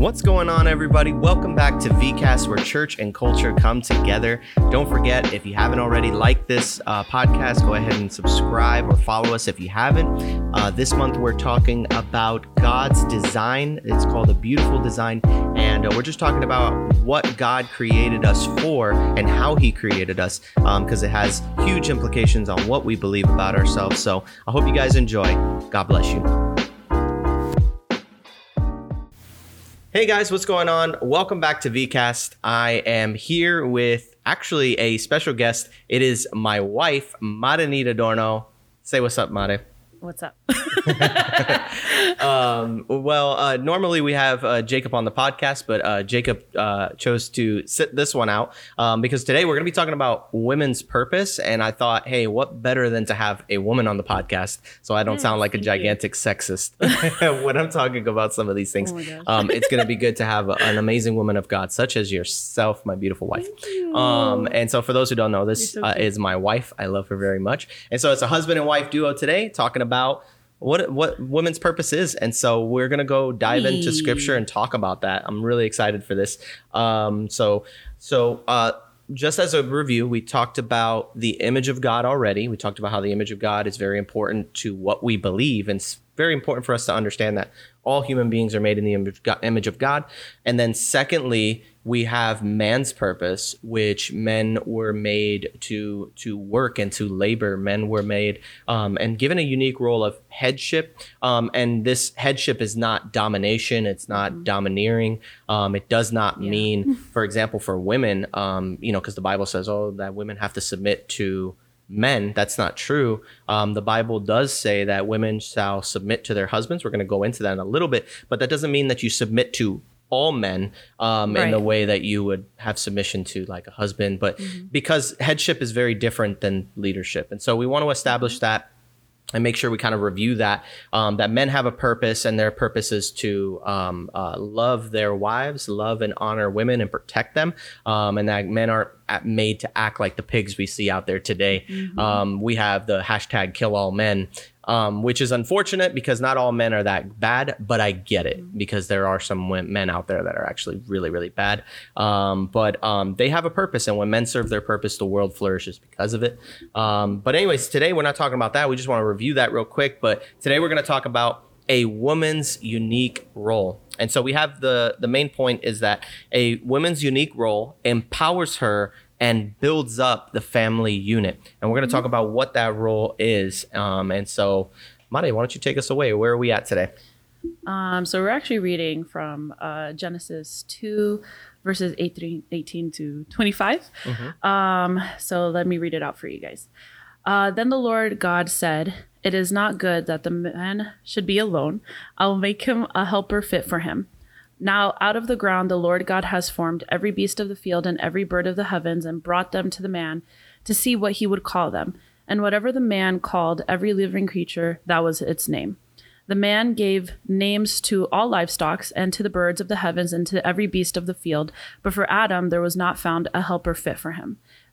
What's going on, everybody? Welcome back to VCast, where church and culture come together. Don't forget, if you haven't already liked this uh, podcast, go ahead and subscribe or follow us if you haven't. Uh, this month, we're talking about God's design. It's called a beautiful design, and uh, we're just talking about what God created us for and how He created us, because it has huge implications on what we believe about ourselves. So I hope you guys enjoy. God bless you. Hey guys, what's going on? Welcome back to VCast. I am here with actually a special guest. It is my wife, Maranita Dorno. Say what's up, Mare. What's up? Um, well, uh, normally we have uh, Jacob on the podcast, but uh, Jacob uh, chose to sit this one out um, because today we're going to be talking about women's purpose. And I thought, hey, what better than to have a woman on the podcast so I don't Yes, sound like a thank you. gigantic sexist when I'm talking about some of these things. Oh um, it's going to be good to have an amazing woman of God, such as yourself, my beautiful wife. Um, and so, for those who don't know, this so uh, is my wife. I love her very much. And so, it's a husband and wife duo today talking about what what women's purpose is. And so, we're gonna go dive into scripture and talk about that. I'm really excited for this. Um, so, so uh, just as a review, we talked about the image of God already. We talked about how the image of God is very important to what we believe, and it's very important for us to understand that all human beings are made in the image of God- image of God. And then, secondly, we have man's purpose, which men were made to to work and to labor. Men were made um, and given a unique role of headship. Um, and this headship is not domination. It's not domineering. Um, it does not mean, for example, for women, um, you know, because the Bible says, oh, that women have to submit to men. That's not true. Um, the Bible does say that women shall submit to their husbands. We're going to go into that in a little bit, but that doesn't mean that you submit to all men um, in the way that you would have submission to like a husband. But because headship is very different than leadership, and so we want to establish that and make sure we kind of review that um, that men have a purpose and their purpose is to um, uh, love their wives love and honor women and protect them um, and that men aren't made to act like the pigs we see out there today. Um, we have the hashtag kill all men um, which is unfortunate because not all men are that bad but i get it because there are some men out there that are actually really really bad. Um, but um, they have a purpose and when men serve their purpose the world flourishes because of it. Um, but anyways today we're not talking about that. We just want to review that real quick but today we're going to talk about a woman's unique role and so we have the the main point is that a woman's unique role empowers her and builds up the family unit and we're going to talk about what that role is um, and so Mari, why don't you take us away where are we at today Um, so we're actually reading from uh, Genesis 2, verses 18, 18 to 25. Um, so let me read it out for you guys. Uh, then the Lord God said, It is not good that the man should be alone. I will make him a helper fit for him. Now, out of the ground, the Lord God has formed every beast of the field and every bird of the heavens and brought them to the man to see what he would call them. And whatever the man called every living creature, that was its name. The man gave names to all livestock and to the birds of the heavens and to every beast of the field. But for Adam there was not found a helper fit for him.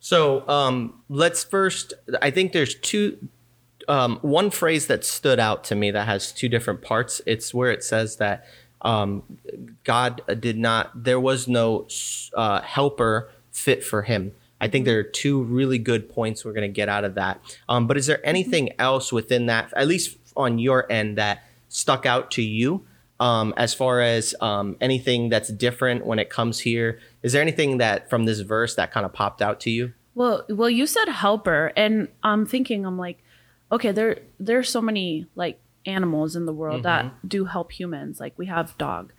So um, let's first. I think there's two. Um, one phrase that stood out to me that has two different parts. It's where it says that um, God did not. There was no uh, helper fit for him. I think there are two really good points we're going to get out of that. Um, but is there anything else within that, at least on your end, that stuck out to you? Um, as far as um, anything that's different when it comes here, is there anything that from this verse that kind of popped out to you? Well, well, you said helper, and I'm thinking, I'm like, okay, there there's so many like animals in the world that do help humans. Like we have dog,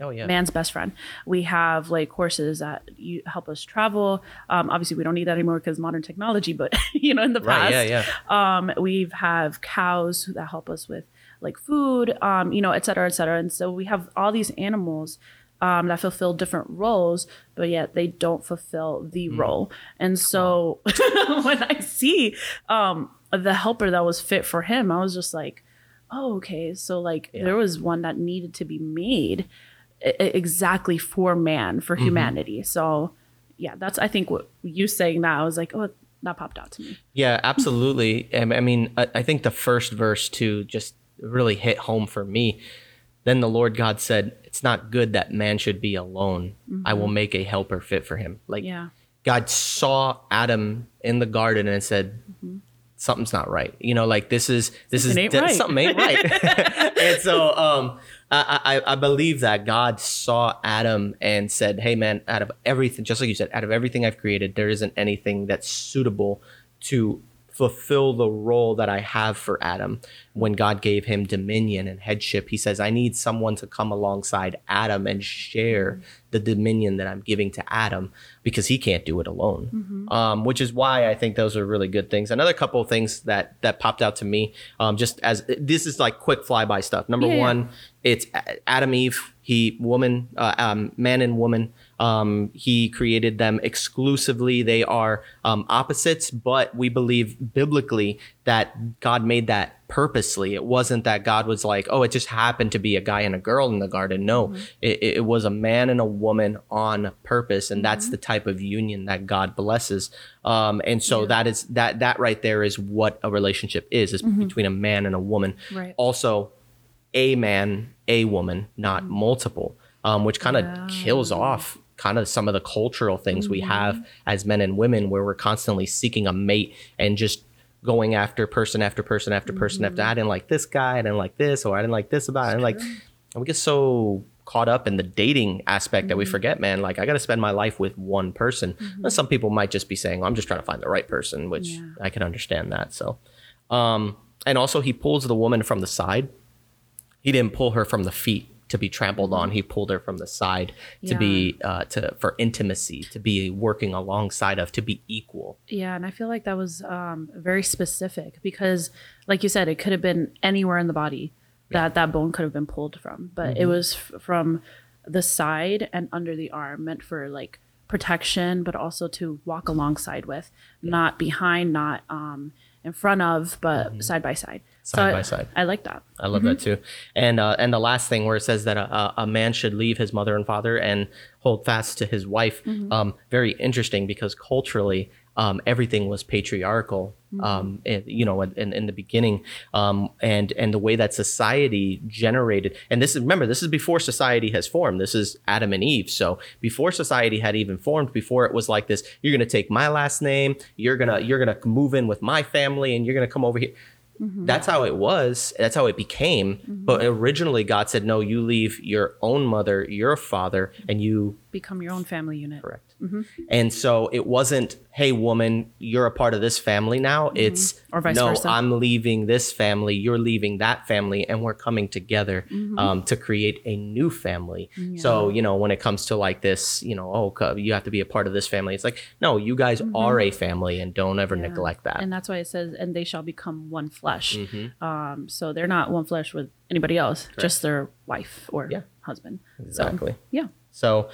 Oh yeah. man's best friend. We have like horses that you help us travel. Um, obviously, we don't need that anymore because modern technology. But you know, in the Right. past, Yeah. Yeah. um, we have cows that help us with like food, um, you know, et cetera, et cetera. And so we have all these animals um, that fulfill different roles, but yet they don't fulfill the Hmm. role. And so when I see um, the helper that was fit for him, I was just like, oh, okay. So like Yeah. there was one that needed to be made e- exactly for man, for Mm-hmm. humanity. So yeah, that's I think what you saying that I was like, oh, that popped out to me. Yeah, absolutely. I I mean, I I think the first verse too just really hit home for me. Then the Lord God said, "It's not good that man should be alone. I will make a helper fit for him." Like Yeah. God saw Adam in the garden and said, "Something's not right." You know, like this is this is Something ain't de- right. something ain't right. and so, um, I, I I believe that God saw Adam and said, "Hey, man, out of everything, just like you said, out of everything I've created, there isn't anything that's suitable to." Fulfill the role that I have for Adam. When God gave him dominion and headship, he says, I need someone to come alongside Adam and share the dominion that I'm giving to Adam because he can't do it alone. Um, which is why I think those are really good things. Another couple of things that that popped out to me, um, just as this is like quick flyby stuff. Number yeah. one, it's Adam Eve, he woman, uh, um, man and woman. Um, he created them exclusively. They are um, opposites, but we believe biblically that God made that purposely. It wasn't that God was like, oh, it just happened to be a guy and a girl in the garden. No, it, it was a man and a woman on purpose, and that's the type of union that God blesses. Um, and so that is that that right there is what a relationship is: is between a man and a woman. Right. Also, a man, a woman, not mm. multiple, um, which kind of oh. kills off kind of some of the cultural things we mm-hmm. have as men and women, where we're constantly seeking a mate and just going after person after person after person after mm-hmm. I didn't like this guy, I didn't like this, or I didn't like this about it. And like, and we get so caught up in the dating aspect that we mm-hmm. forget, man, like I got to spend my life with one person. And some people might just be saying, well, I'm just trying to find the right person, which Yeah. I can understand that. So, um, and also he pulls the woman from the side he didn't pull her from the feet to be trampled on. He pulled her from the side to be uh, to for intimacy, to be working alongside of, to be equal. Yeah, and I feel like that was um, very specific because, like you said, it could have been anywhere in the body that that bone could have been pulled from, but it was f- from the side and under the arm, meant for like protection, but also to walk alongside with, not behind, not um, in front of, but side by side. Side I- by side. I like that. I love that too. And uh, and the last thing where it says that a, a- man should leave his mother and father and hold fast to his wife. Um, very interesting because culturally, um, everything was patriarchal. Um, and, you know, in, in the beginning, um, and and the way that society generated, and this is remember this is before society has formed. This is Adam and Eve. So before society had even formed, before it was like this, you're gonna take my last name, you're gonna you're gonna move in with my family, and you're gonna come over here Mm-hmm. that's how it was. That's how it became. Mm-hmm. But originally god said no you leave your own mother your father and you Become your own family unit. correct and so it wasn't hey woman you're a part of this family now it's Or vice no versa. i'm leaving this family you're leaving that family and we're coming together um, to create a new family so you know when it comes to like this you know oh you have to be a part of this family it's like no you guys are a family and don't ever neglect that And that's why it says, and they shall become one flesh. Mm-hmm. Um, so they're not one flesh with anybody else, just their wife or Yeah. husband. exactly So, yeah. So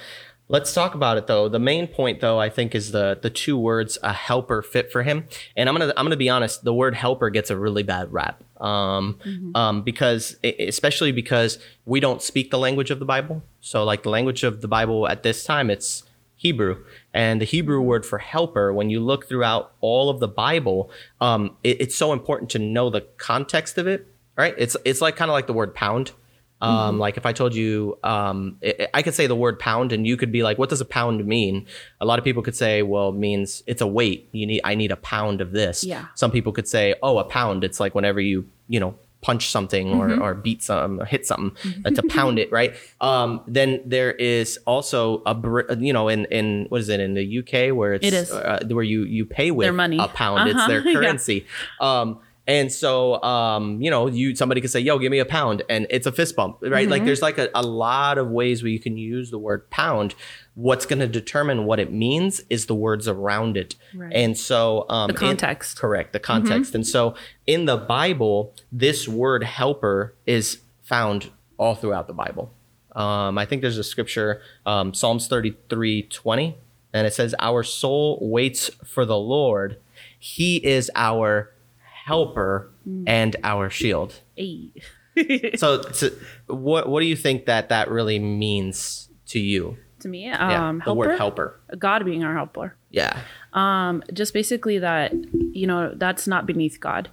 let's talk about it though. The main point though, I think, is the the two words a helper fit for him. And I'm gonna I'm gonna be honest, the word helper gets a really bad rap. Um, um, because especially because we don't speak the language of the Bible. So like the language of the Bible at this time, it's Hebrew. And the Hebrew word for helper, when you look throughout all of the Bible, um, it- it's so important to know the context of it. Right? It's it's like kind of like the word pound. Um, Like if I told you, um, I, I could say the word pound, and you could be like, "What does a pound mean?" A lot of people could say, "Well, it means it's a weight. You need, I need a pound of this." Yeah. Some people could say, "Oh, a pound. It's like whenever you, you know." punch something or, or beat some or hit something uh, to pound it right um, then there is also a you know in in what is it in the uk where it's It is. uh, where you you pay with Their money. a pound it's Uh-huh. their Yeah. currency um, And so, um, you know, you somebody could say, "Yo, give me a pound," and it's a fist bump, right? Mm-hmm. Like, there's like a, a lot of ways where you can use the word pound. What's going to determine what it means is the words around it, Right. and so um, The context. Mm-hmm. correct, the context. And so, in the Bible, this word "helper" is found all throughout the Bible. Um, I think there's a scripture, um, Psalms 33 20, and it says, Our soul waits for the Lord. He is our helper Mm. and our shield. Hey. So, to, what, what do you think that that really means to you? to me, Yeah, um, the helper, word helper. God being our helper. Yeah. Um, just basically that you know that's not beneath God.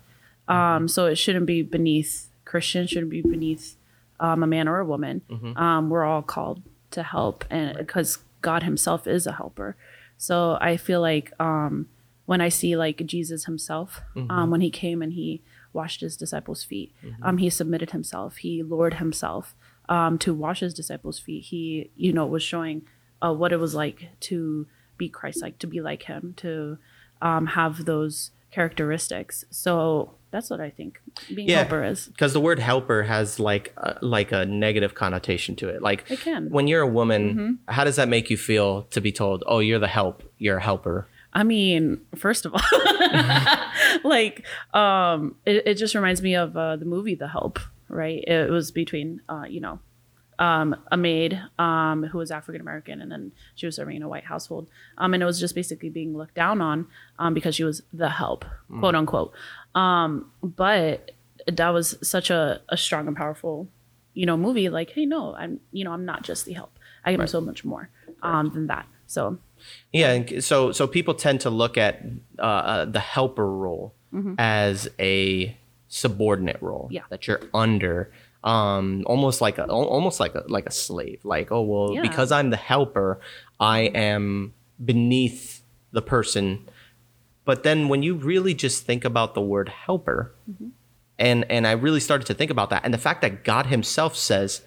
Um, so it shouldn't be beneath Christian. Shouldn't be beneath um, a man or a woman. Um, we're all called to help, and because God Himself is a helper. So I feel like um, when I see like Jesus Himself, um, when He came and He washed His disciples' feet, um, He submitted Himself. He lowered Himself um, to wash His disciples' feet. He, you know, was showing uh, what it was like to be Christ-like, to be like Him, to um, have those characteristics. So that's what I think being Yeah. helper is. Because the word helper has like a, like a negative connotation to it. Like It can. when you're a woman, how does that make you feel to be told, "Oh, you're the help, you're a helper"? I mean, first of all, like, um, it, it just reminds me of uh, the movie The Help, right? It was between, uh, you know, um, a maid um, who was African American, and then she was serving in a white household, um, and it was just basically being looked down on um, because she was the help, quote unquote. Um, but that was such a, a strong and powerful, you know, movie. Like, hey, no, I'm, you know, I'm not just the help. I am so much more um, than that. So Yeah, and so so people tend to look at uh, uh, the helper role as a subordinate role. Yeah. that you're under, um, almost like a almost like a like a slave. Like, oh well, Yeah. because I'm the helper, I am beneath the person. But then when you really just think about the word helper, and and I really started to think about that, and the fact that God Himself says,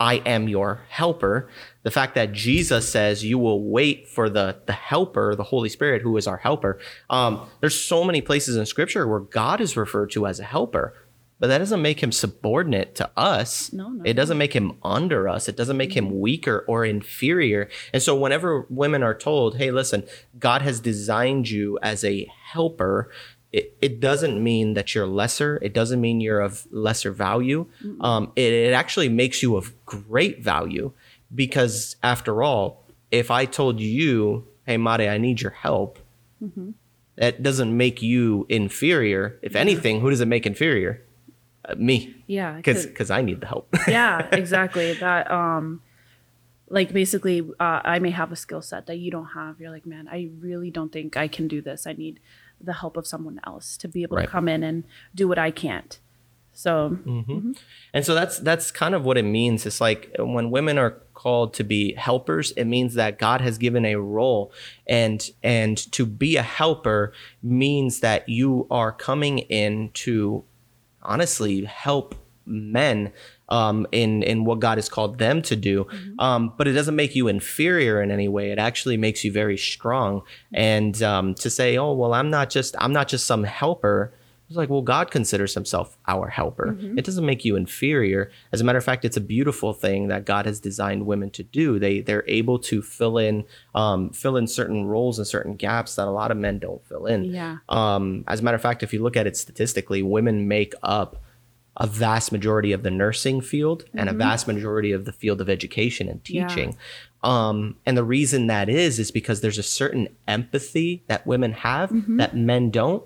"I am your helper," the fact that Jesus says, "You will wait for the the helper, the Holy Spirit, who is our helper." Um, there's so many places in Scripture where God is referred to as a helper, but that doesn't make him subordinate to us. No, no, it doesn't make him under us. It doesn't make him weaker or inferior. And so, whenever women are told, "Hey, listen, God has designed you as a helper," it, it doesn't mean that you're lesser. It doesn't mean you're of lesser value. Um, it, it actually makes you of great value because, after all, if I told you, "Hey, Mare, I need your help," that doesn't make you inferior. If anything, who does it make inferior? Uh, me, yeah, because 'cause- because I need the help. yeah exactly that um like basically uh, i may have a skill set that you don't have you're like man i really don't think i can do this i need the help of someone else to be able Right. to come in and do what i can't so mm-hmm. Mm-hmm. And so that's that's kind of what it means. It's like when women are called to be helpers, it means that God has given a role and and to be a helper means that you are coming in to honestly help men um, in in what God has called them to do. Um, but it doesn't make you inferior in any way. It actually makes you very strong. And um, to say, oh well, I'm not just I'm not just some helper. It's like, well, God considers himself our helper. It doesn't make you inferior. As a matter of fact, it's a beautiful thing that God has designed women to do. They they're able to fill in um, fill in certain roles and certain gaps that a lot of men don't fill in. Yeah. Um, as a matter of fact, if you look at it statistically, women make up a vast majority of the nursing field and a vast majority of the field of education and Yeah. teaching. Um, and the reason that is is because there's a certain empathy that women have that men don't.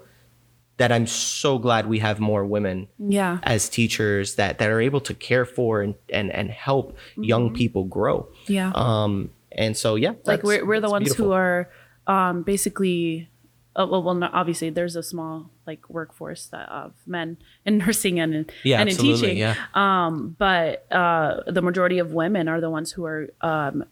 That I'm so glad we have more women yeah as teachers that that are able to care for and and, and help young people grow. yeah Um, and so yeah, like we're, we're the ones beautiful. who are um basically uh, well, well, obviously there's a small like workforce that of men in nursing and in, Yeah, and in teaching. yeah. Um, but uh, the majority of women are the ones who are um,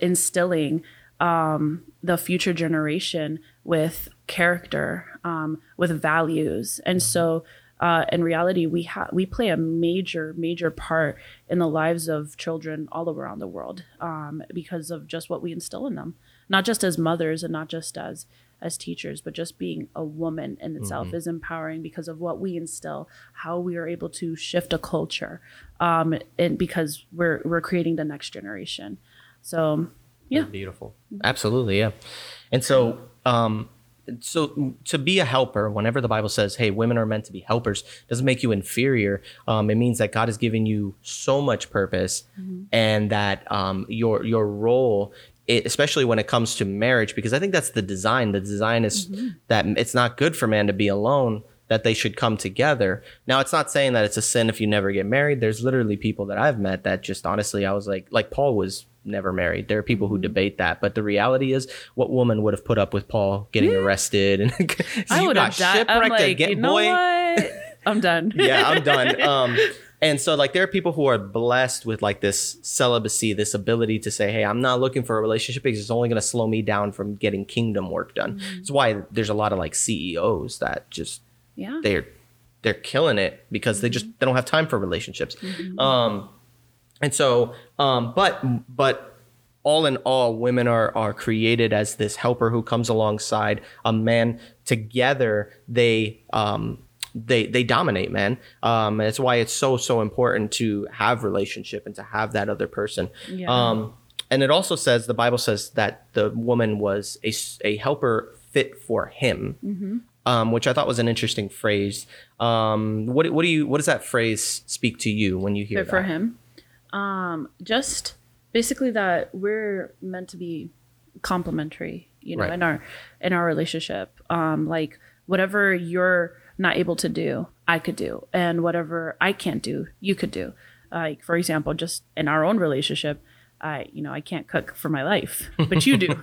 instilling um, the future generation with character, um, with values, and so. Uh, in reality, we have we play a major, major part in the lives of children all around the world um, because of just what we instill in them, not just as mothers and not just as as teachers, but just being a woman in itself is empowering because of what we instill, how we are able to shift a culture, um, and because we're we're creating the next generation. So yeah, Beautiful. Absolutely, yeah. And so, um, so to be a helper, whenever the Bible says, "Hey, women are meant to be helpers," doesn't make you inferior. Um, it means that God has given you so much purpose, and that um, your your role, it, especially when it comes to marriage, because I think that's the design. The design is that it's not good for man to be alone. That they should come together. Now, it's not saying that it's a sin if you never get married. There's literally people that I've met that just honestly, I was like, like Paul was never married. There are people who debate that, but the reality is, what woman would have put up with Paul getting arrested and I you would got have died. I'm shipwrecked like, again, you know boy? what? I'm done. yeah, I'm done. Um, and so like there are people who are blessed with like this celibacy, this ability to say, "Hey, I'm not looking for a relationship because it's only going to slow me down from getting kingdom work done." That's why there's a lot of like CEOs that just yeah. they're they're killing it because they just they don't have time for relationships. Um and so um but but all in all women are are created as this helper who comes alongside a man. Together they um they they dominate man um that's why it's so so important to have relationship and to have that other person Yeah. um and it also says the bible says that the woman was a a helper fit for him um, which I thought was an interesting phrase. Um, what what do you what does that phrase speak to you when you hear fit for him. Um, just basically that we're meant to be complementary, you know, Right. in our in our relationship. Um, like whatever you're not able to do, I could do, and whatever I can't do, you could do. Like for example, just in our own relationship, I you know I can't cook for my life, but you do.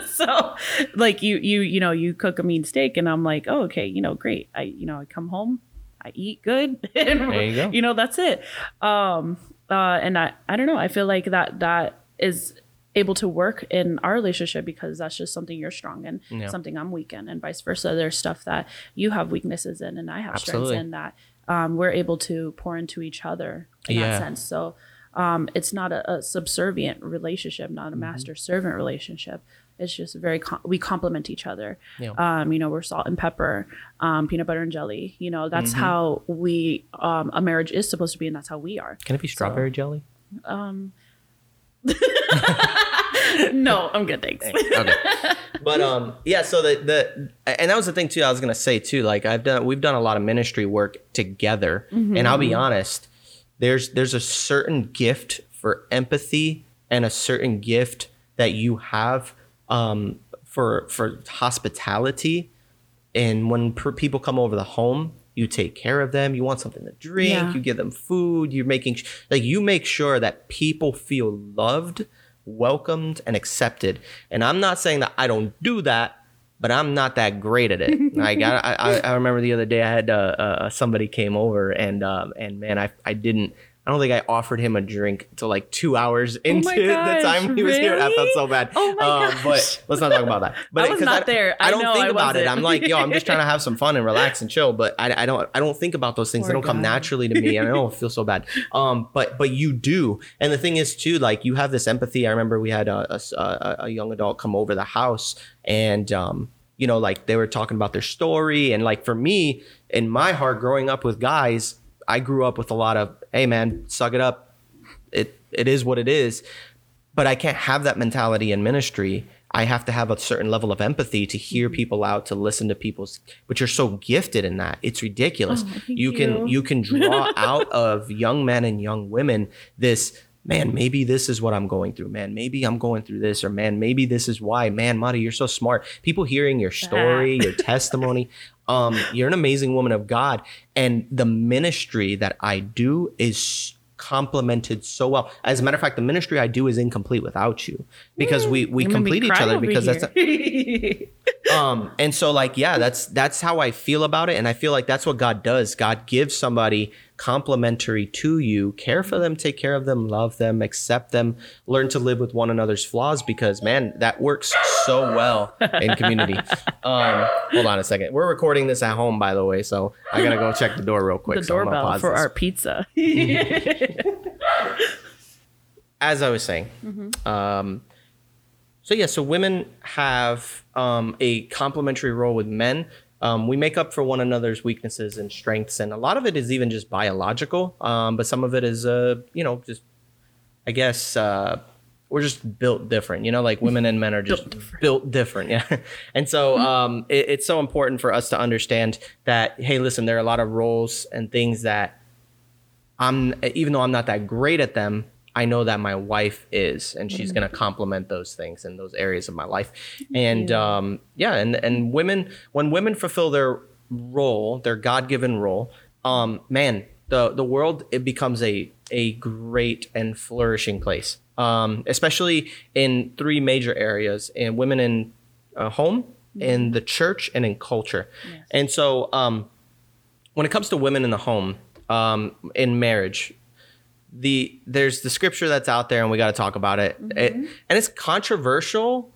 so like you you you know you cook a mean steak, and I'm like, oh okay, you know great. I you know I come home. I eat good. and, There you go. You know, that's it. Um, uh, and I, I don't know. I feel like that that is able to work in our relationship because that's just something you're strong in, Yeah. something I'm weak in, and vice versa. There's stuff that you have weaknesses in, and I have Absolutely. strengths in that um, we're able to pour into each other in Yeah. that sense. So um, it's not a, a subservient relationship, not a Mm-hmm. master servant relationship. It's just very com- we complement each other. Yeah. Um, you know, we're salt and pepper, um, peanut butter and jelly. You know, that's Mm-hmm. how we um, a marriage is supposed to be, and that's how we are. Can it be strawberry jelly? no, I'm good, thanks. okay. But um, yeah. So the the and that was the thing too. I was gonna say too. Like I've done, we've done a lot of ministry work together, and I'll be honest. There's there's a certain gift for empathy and a certain gift that you have um for for hospitality, and when per- people come over the home. You take care of them. You want something to drink. Yeah. You give them food. You're making like you make sure that people feel loved, welcomed, and accepted. And I'm not saying that I don't do that, but I'm not that great at it. like I, I, I remember the other day I had uh, uh, somebody came over and um, and man, I, I didn't. I don't think I offered him a drink till like two hours into my the time he was here. I felt so bad. Oh my um, gosh. But let's not talk about that. But I was not there. I I don't know think I about it. wasn't. I'm like, yo, I'm just trying to have some fun and relax and chill. But I, I don't I don't think about those things. they don't come naturally to me. and I don't feel so bad. Um, but but you do. And the thing is too, like you have this empathy. I remember we had a, a, a- a young adult come over the house and um, you know, like they were talking about their story. And like for me, in my heart, growing up with guys, I grew up with a lot of, hey man, suck it up. It it is what it is. But I can't have that mentality in ministry. I have to have a certain level of empathy to hear mm-hmm. people out, to listen to people's. But you're so gifted in that; it's ridiculous. Oh, thank you can you. you can draw out of young men and young women this man maybe this is what i'm going through. Man maybe i'm going through this or man maybe this is why. Man Mari, you're so smart. People hearing your story your testimony um you're an amazing woman of god. And the ministry that i do is complemented so well. As a matter of fact the ministry i do is incomplete without you because we we made me complete each other because that's here. um and so like yeah that's that's how i feel about it. And i feel like that's what god does. God gives somebody complementary to you care for them take care of them love them accept them learn to live with one another's flaws because man that works so well in community um hold on a second we're recording this at home by the way so i gotta go check the door real quick the so doorbell for this. our pizza. as I was saying, Mm-hmm. um, so yeah, so women have um, a complementary role with men. Um, we make up for one another's weaknesses and strengths, and a lot of it is even just biological. Um, but some of it is, uh, you know, just I guess uh, we're just built different. You know, like women and men are just built different. Built different yeah, and so um, it, it's so important for us to understand that. Hey, listen, there are a lot of roles and things that I'm, even though I'm not that great at them, I know that my wife is, and she's mm-hmm. going to complement those things in those areas of my life. And yeah. Um, yeah, and and women, when women fulfill their role, their God given role, um, man, the the world it becomes a a great and flourishing place. Um, especially in three major areas: in women in uh, home, mm-hmm. in the church, and in culture. Yes. And so, um, when it comes to women in the home, um, in marriage, the there's the scripture that's out there and we got to talk about it. Mm-hmm. it. and it's controversial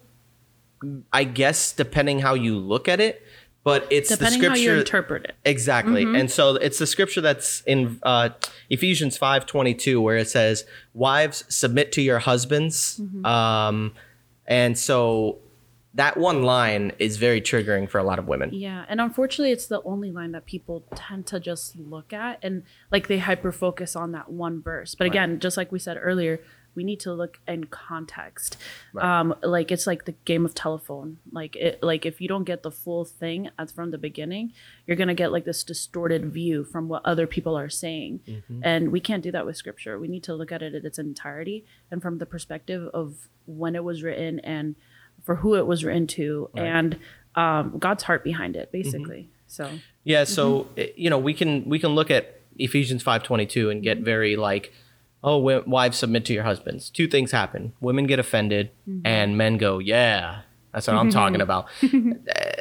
i guess depending how you look at it but it's depending the scripture how you interpret it exactly mm-hmm. and so it's the scripture that's in uh, ephesians 5 22 where it says wives submit to your husbands mm-hmm. um, and so that one line is very triggering for a lot of women. Yeah, and unfortunately, it's the only line that people tend to just look at and like they hyper focus on that one verse. But again, right. just like we said earlier, we need to look in context. Right. Um, like it's like the game of telephone. Like it, like if you don't get the full thing as from the beginning, you're gonna get like this distorted view from what other people are saying, mm-hmm. and we can't do that with scripture. We need to look at it in its entirety and from the perspective of when it was written and for who it was written to right. and um, God's heart behind it, basically. Mm-hmm. So yeah, so mm-hmm. you know we can we can look at Ephesians five twenty two and get mm-hmm. very like, oh, wives submit to your husbands. Two things happen: women get offended, mm-hmm. and men go, yeah, that's what I'm talking about.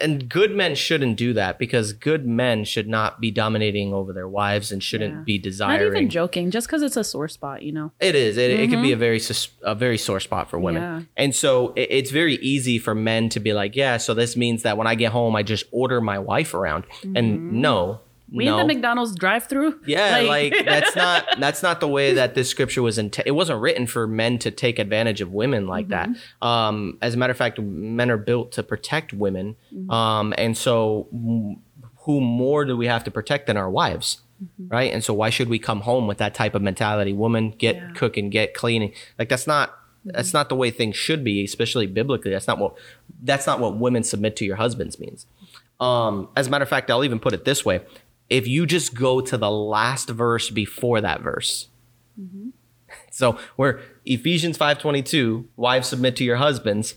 and good men shouldn't do that because good men should not be dominating over their wives and shouldn't yeah. be desiring. Not even joking, just because it's a sore spot, you know. It is. It, mm-hmm. it can be a very a very sore spot for women, yeah. and so it, it's very easy for men to be like, yeah. So this means that when I get home, I just order my wife around, mm-hmm. and no, we no. in the McDonald's drive-through. Yeah, like, like that's not that's not the way that this scripture was intended. It wasn't written for men to take advantage of women like mm-hmm. that. Um, as a matter of fact, men are built to protect women, mm-hmm. um, and so who more do we have to protect than our wives? Mm-hmm. Right, and so why should we come home with that type of mentality? Woman, get yeah. cooking, get cleaning. Like that's not that's mm-hmm. not the way things should be, especially biblically. That's not what that's not what women submit to your husbands means. Um, as a matter of fact, I'll even put it this way: if you just go to the last verse before that verse. Mm-hmm. So we're Ephesians 5:22, wives submit to your husbands.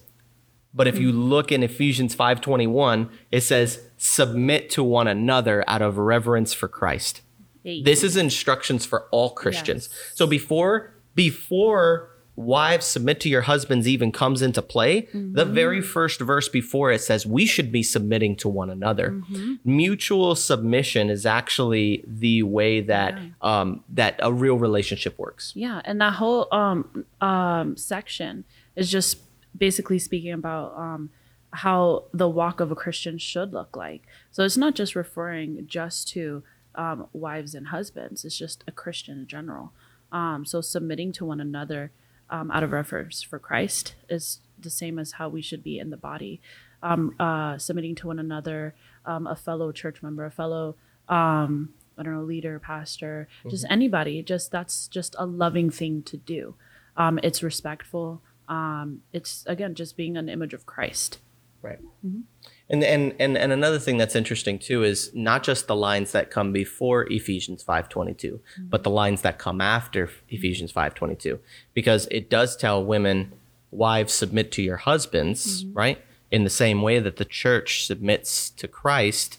But if you mm-hmm. look in Ephesians 5:21, it says submit to one another out of reverence for Christ. This is instructions for all Christians. Yes. So before before wives submit to your husbands even comes into play, mm-hmm. the very first verse before it says we should be submitting to one another. Mm-hmm. Mutual submission is actually the way that yeah. um, that a real relationship works. Yeah, and that whole um, um, section is just basically speaking about um, how the walk of a Christian should look like. So it's not just referring just to um, wives and husbands; it's just a Christian in general. Um, so submitting to one another um, out of reverence for Christ is the same as how we should be in the body, um, uh, submitting to one another, um, a fellow church member, a fellow, um, I don't know, leader, pastor, mm-hmm. just anybody. Just that's just a loving thing to do. Um, it's respectful. Um, it's again just being an image of Christ. Right. Mm-hmm. And, and and and another thing that's interesting too is not just the lines that come before Ephesians 5:22, mm-hmm. but the lines that come after Ephesians 5:22 because it does tell women wives submit to your husbands, mm-hmm. right? In the same way that the church submits to Christ,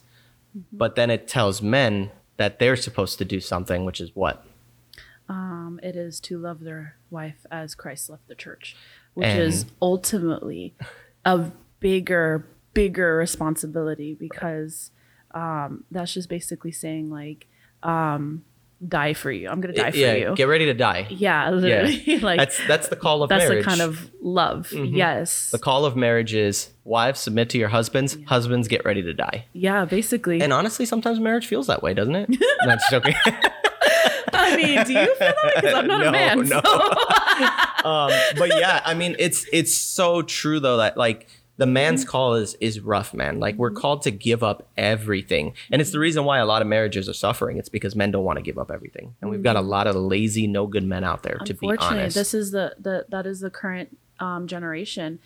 mm-hmm. but then it tells men that they're supposed to do something which is what? Um, it is to love their wife as Christ loved the church, which and is ultimately a bigger bigger responsibility because um, that's just basically saying like um, die for you. I'm gonna die for yeah, you. Get ready to die. Yeah, literally. Yeah. like that's that's the call of that's marriage. That's the kind of love. Mm-hmm. Yes. The call of marriage is wives submit to your husbands. Yeah. Husbands get ready to die. Yeah, basically. And honestly, sometimes marriage feels that way, doesn't it? Not joking. I mean, do you feel that? Because I'm not no, a man. No. So. um, but yeah, I mean, it's it's so true though that like the man's call is is rough, man. Like we're called to give up everything, and it's the reason why a lot of marriages are suffering. It's because men don't want to give up everything, and we've got a lot of lazy, no good men out there. To be honest, this is the, the that is the current um, generation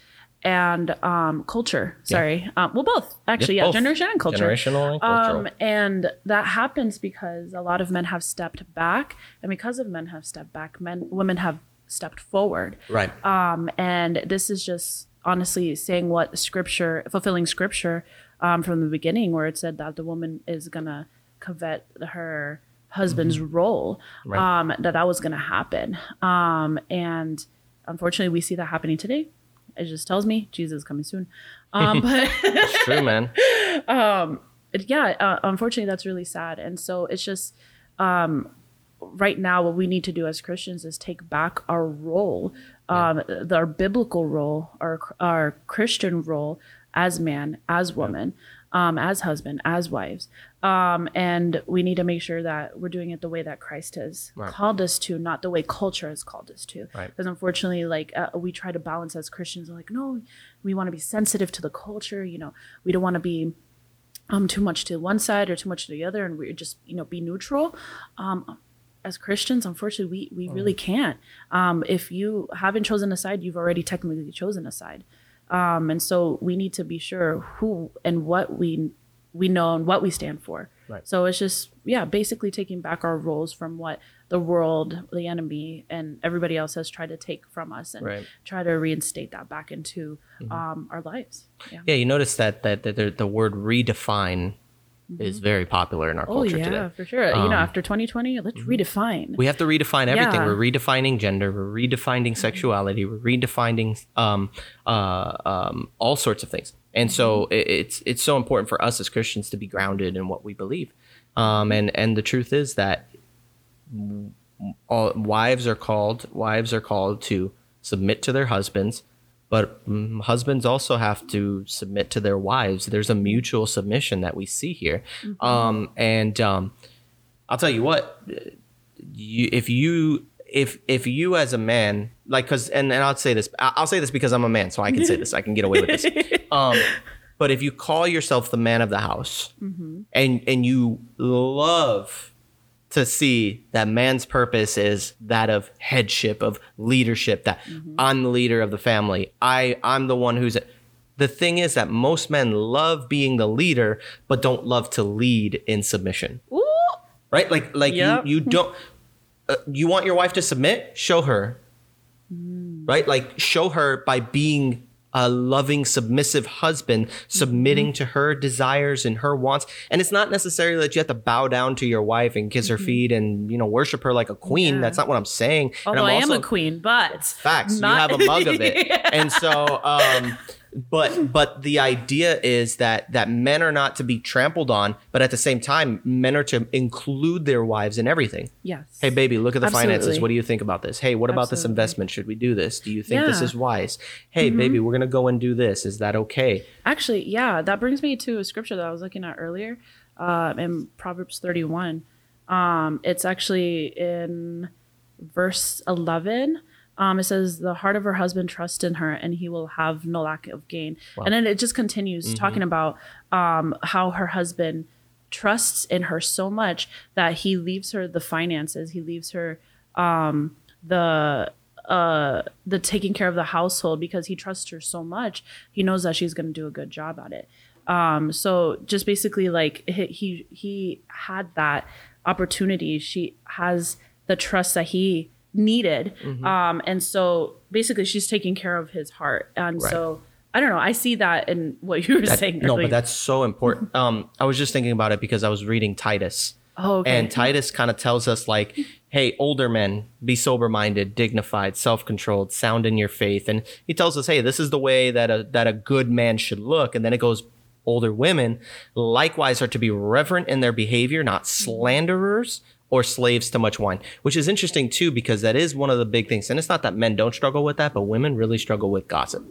and um, culture. Sorry, um, well, both actually, yeah, both. generation and culture. generational and cultural. Um, and that happens because a lot of men have stepped back, and because of men have stepped back, men women have stepped forward. right. Um, and this is just honestly saying what scripture, fulfilling scripture um, from the beginning, where it said that the woman is gonna covet her husband's role, Right. um, that that was gonna happen. Um, and unfortunately, we see that happening today. It just tells me Jesus is coming soon. Um, but It's true, man. it- yeah, uh, unfortunately, that's really sad. And so it's just um, right now, what we need to do as Christians is take back our role, um, the, our biblical role, our our Christian role as man, as woman, um, as husband, as wives, um, and we need to make sure that we're doing it the way that Christ has Right. called us to, not the way culture has called us to. Right. Because unfortunately, like uh, we try to balance as Christians, like no, we want to be sensitive to the culture. You know, we don't want to be um too much to one side or too much to the other and we just you know be neutral um as christians unfortunately we we really can't. Um if you haven't chosen a side you've already technically chosen a side. Um and so we need to be sure who and what we we know and what we stand for. Right. so it's just yeah basically taking back our roles from what the world the enemy and everybody else has tried to take from us and Right. try to reinstate that back into um our lives. Yeah. Yeah, you notice that that, that the, the word redefine is very popular in our Oh culture yeah, today. for sure. you know, Um, after 2020, let's redefine. We have to redefine everything. Yeah. We're redefining gender. We're redefining sexuality. We're redefining um, uh, um, all sorts of things. And so it, it's it's so important for us as Christians to be grounded in what we believe. Um, and and the truth is that all wives are called wives are called to submit to their husbands but mm, husbands also have to submit to their wives. There's a mutual submission that we see here. Um, and um, i'll tell you what you, if you if if you as a man like because and, and i'll say this i'll say this because i'm a man so i can say this. I can get away with this. Um but if you call yourself the man of the house and and you love to see that man's purpose is that of headship of leadership that i'm the leader of the family. I i'm the one who's the thing is that most men love being the leader but don't love to lead in submission. Ooh, right? Like like Yep. you you don't uh, you want your wife to submit? Show her. Right? Like show her by being a loving submissive husband submitting to her desires and her wants. And it's not necessarily that you have to bow down to your wife and kiss her feet and you know worship her like a queen. Yeah. that's not what i'm saying. And although I'm I am a queen, but facts. Not- you have a mug of it. And so um but but the idea is that that men are not to be trampled on but at the same time men are to include their wives in everything. Yes. hey baby look at the finances. What do you think about this? Hey what about this investment? Should we do this? Do you think this is wise? Hey baby we're gonna go and do this. Is that okay? Actually, yeah, that brings me to a scripture that I was looking at earlier, uh, in Proverbs 31. Um, it's actually in verse 11. Um, it says, "The heart of her husband trusts in her, and he will have no lack of gain." And then it just continues talking about um, how her husband trusts in her so much that he leaves her the finances. He leaves her um, the uh the taking care of the household because he trusts her so much he knows that she's going to do a good job at it um so just basically like he he, he had that opportunity she has the trust that he needed um and so basically she's taking care of his heart and Right. so i don't know i see that in what you were saying no earlier. but that's so important um i was just thinking about it because i was reading titus oh okay And Titus kind of tells us, like, hey, older men, be sober minded, dignified, self controlled, sound in your faith. And he tells us, hey, this is the way that a, that a good man should look. And then it goes, older women likewise are to be reverent in their behavior, not slanderers or slaves to much wine, which is interesting too, because that is one of the big things. And it's not that men don't struggle with that, but women really struggle with gossip.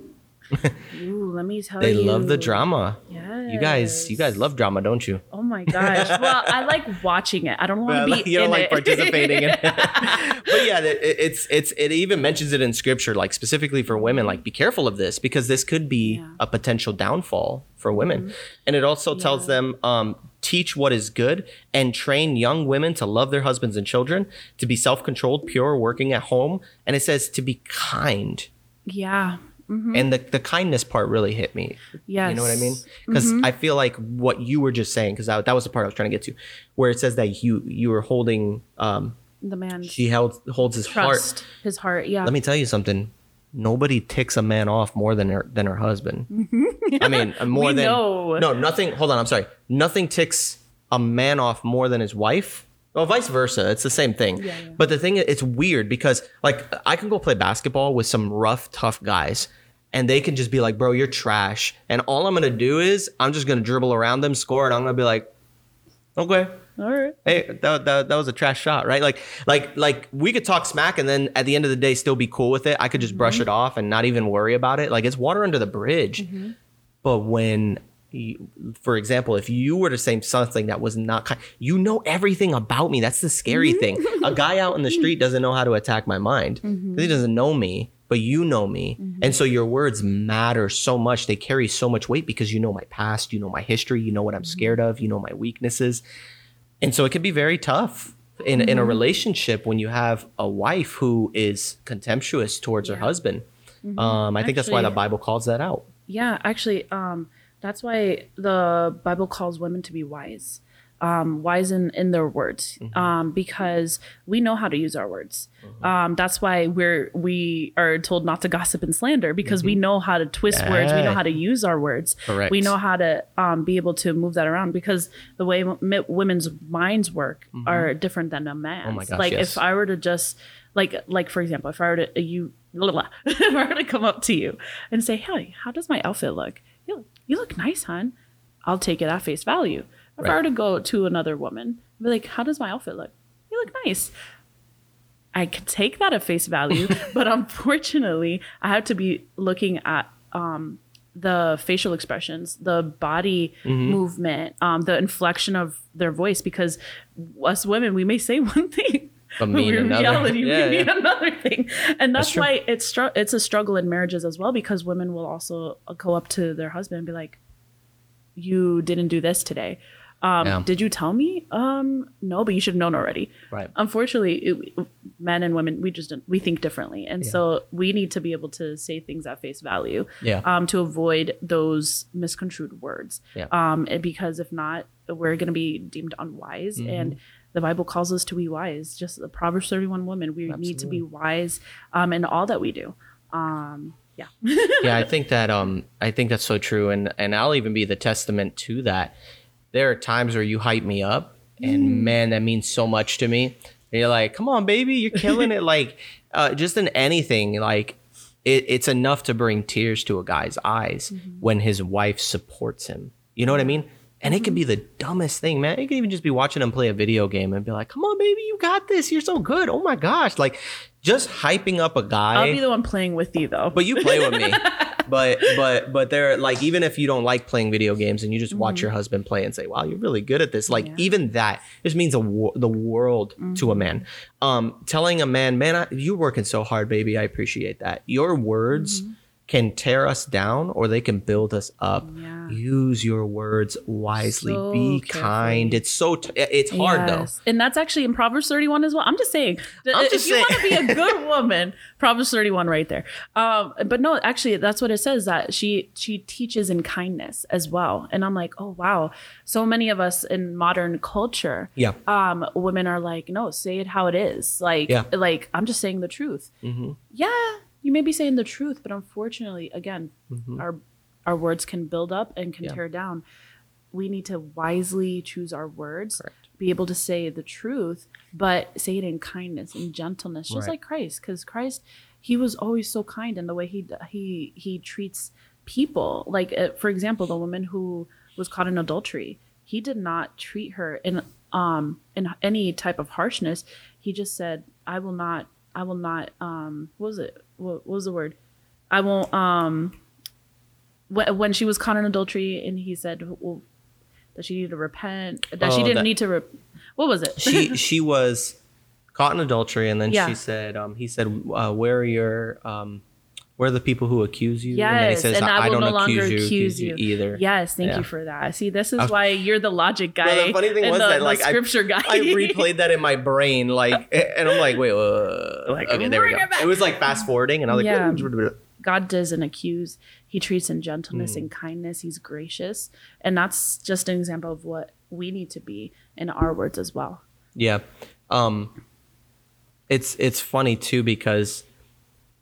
Ooh, let me tell They you They love the drama. yes You guys, you guys love drama, don't you? Oh my gosh. Well, I like watching it. I don't want to Well, be you don't in like it. participating in it. but yeah, it, it's it's it even mentions it in scripture, like specifically for women, like be careful of this because this could be Yeah. Mm-hmm. a potential downfall for women. And it also tells them um, teach what is good and train young women to love their husbands and children, to be self controlled, pure, working at home, and it says to be kind. yeah. Mm-hmm. And the, the kindness part really hit me. Yes. You know what I mean? Because mm-hmm. I feel like what you were just saying, because that, that was the part I was trying to get to, where it says that you you were holding, um, The man she held holds his trust heart. his heart. Yeah. Let me tell you something. Nobody ticks a man off more than her than her husband. Mm-hmm. I mean, more We than know. no nothing. Hold on, I'm sorry. Nothing ticks a man off more than his wife. Well, vice versa. It's the same thing. Yeah, yeah. But the thing, is, it's weird because like I can go play basketball with some rough, tough guys, and they can just be like, "Bro, you're trash," and all I'm gonna do is I'm just gonna dribble around them, score, and I'm gonna be like, "Okay." All right. hey that, that, that was a trash shot right? Like like like we could talk smack and then at the end of the day still be cool with it. I could just brush mm-hmm. it off and not even worry about it. Like it's water under the bridge. Mm-hmm. But when you, for example if you were to say something that was not kind you know everything about me. That's the scary mm-hmm. thing. A guy out in the street doesn't know how to attack my mind. 'cause he doesn't know me but you know me and so your words matter so much they carry so much weight because you know my past you know my history you know what i'm scared of you know my weaknesses and so it can be very tough in, in a Mm-hmm. relationship when you have a wife who is contemptuous towards her husband. Um, I think that's why the Mm-hmm. Bible calls that out. Yeah, actually, um, that's why the Bible calls women to be wise, um, wise in, in their words, Mm-hmm. um, because we know how to use our words. Um, that's why we're we are told not to gossip and slander because we know how to twist words. We know Mm-hmm. How to use our words. Correct. We know how to um, be able to move that around because the way m- women's minds work are different than a man's. Mm-hmm. Oh my gosh, like yes. if I were to just like like for example, if I were to you if I were to come up to you and say, "Hey, how does my outfit look? You look, you look nice, hon." I'll take it at face value. If I Right. were to go to another woman, and be like, "How does my outfit look? You look nice." I could take that at face value, but unfortunately, I have to be looking at um, the facial expressions, the body Mm-hmm. movement, um, the inflection of their voice, because us women, we may say one thing, But mean in another. reality, Yeah, we mean another thing, and that's, That's why it's str- it's a struggle in marriages as well, because women will also go up to their husband and be like, "You didn't do this today." Um, Yeah. Did you tell me? Um, no, but you should have known already. Right. Unfortunately, it, men and women, we just we think differently, and so we need to be able to say things at face value. Yeah. Um, to avoid those misconstrued words. Yeah. Um, because if not, we're going to be deemed unwise, Mm-hmm. and the Bible calls us to be wise. Just the Proverbs thirty-one woman, we need to be wise, um, in all that we do. Um, yeah. yeah, I think that um I think that's so true and and I'll even be the testament to that. There are times where you hype me up Mm. and man that means so much to me. And you're like, "Come on, baby, you're killing it." like uh just in anything like it, it's enough to bring tears to a guy's eyes Mm-hmm. when his wife supports him. You know what I mean? And it can be the dumbest thing, man. It can even just be watching him play a video game and be like, "Come on, baby, you got this. You're so good. Oh my gosh!" Like, just hyping up a guy I'll be the one playing with you though. but you play with me. but but but they're like even if you don't like playing video games and you just watch your husband play and say, "Wow, you're really good at this." Like Mm-hmm. Yeah. even that just means a wor- the world to a Mm-hmm. man. Um, telling a man, "Man, I, you're working so hard, baby. I appreciate that." Your words Mm-hmm. Can tear us down or they can build us up. Yeah. Use your words wisely. So Be carefully. kind. It's so t- it's hard though. And that's actually in Proverbs 31 as well. I'm just saying. I'm if just you want to be a good woman, Proverbs 31 right there. Um, but no, actually that's what it says that she she teaches in kindness as well. And I'm like, "Oh wow. So many of us in modern culture, Yeah. um women are like, "No, say it how it is." Like Yeah. like I'm just saying the truth. Mm-hmm. Yeah, you may be saying the truth, but unfortunately, again, our our words can build up and can Mm-hmm. Yeah. tear down. We need to wisely choose our words, Correct. be able to say the truth, but say it in kindness and gentleness, just Right. like Christ. Because Christ, he was always so kind in the way he he he treats people. Like uh, for example, the woman who was caught in adultery, he did not treat her in um in any type of harshness. He just said, "I will not. I will not. Um, what was it? What, what was the word? I won't. Um, wh- when she was caught in adultery, and he said, well, that she needed to repent, that she Oh, didn't that- need to. Re- what was it? she she was caught in adultery, and then Yeah. she said, um, he said, uh, "Where are your um, where are the people who accuse you?" Yes, and then he says, and I, will don't no longer accuse you, accuse you. either." Yes, thank Yeah. you for that. See, this is why you're the logic guy. No, the funny thing and was the, that like I- scripture guy. I replayed that in my brain, like, and I'm like, wait, uh, Like, okay, there we go. it. It was like fast forwarding, and I was like, Yeah. God doesn't accuse. He treats in gentleness Hmm. and kindness. He's gracious. And that's just an example of what we need to be in our words as well. Yeah. Um it's it's funny too because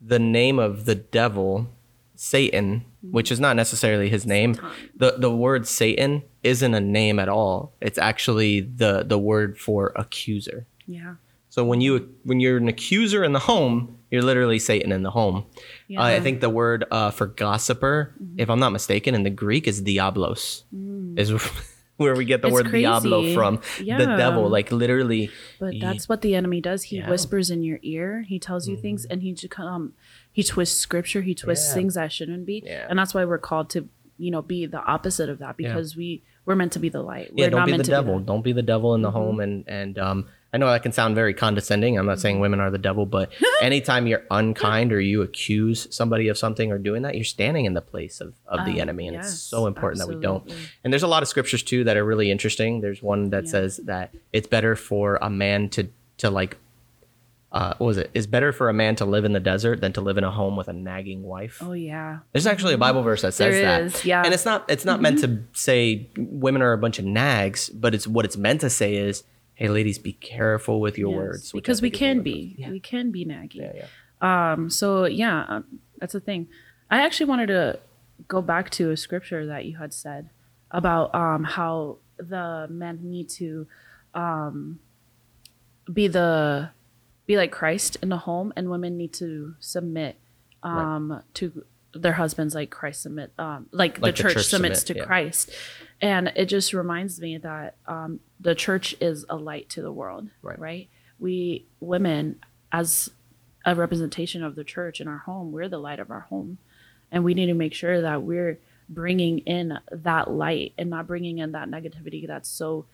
the name of the devil, Satan, which is not necessarily his name, the the word Satan isn't a name at all. It's actually the the word for accuser. Yeah. So when you when you're an accuser in the home, you're literally Satan in the home. Yeah. Uh, I think the word uh, for gossiper, if I'm not mistaken, in the Greek is diablos. Is where we get the It's word diablo crazy. from. The devil, like literally. But that's what the enemy does. He Yeah. Mm-hmm. whispers in your ear. He tells you things, and he just um he twists scripture. He twists Yeah. things that shouldn't be, Yeah. and that's why we're called to you know be the opposite of that because we we're meant to be the light. we're don't not be the meant to devil Be Mm-hmm. don't be the devil in the home and and um i know that can sound very condescending i'm not Mm-hmm. saying women are the devil but anytime you're unkind or you accuse somebody of something or doing that you're standing in the place of, of the Um, enemy and it's so important that we don't and there's a lot of scriptures too that are really interesting there's one that Yeah. says that it's better for a man to to like uh, what was it? It's better for a man to live in the desert than to live in a home with a nagging wife. Oh yeah. There's actually a Bible verse that says There that. is, yeah. And it's not it's not meant to say women are a bunch of nags, but it's what it's meant to say is, hey ladies, be careful with your Yes, words. because we can one of the- be. Yeah. We can be naggy. yeah, yeah. Um, so yeah, um, that's the thing. I actually wanted to go back to a scripture that you had said about um, how the men need to um, be the be like Christ in the home, and women need to submit um, to their husbands like Christ submit, um, like, Like the, the church, church submits submit, to yeah. Christ. And it just reminds me that um, the church is a light to the world, Right. right? We women, as a representation of the church in our home, we're the light of our home, and we need to make sure that we're bringing in that light and not bringing in that negativity that's so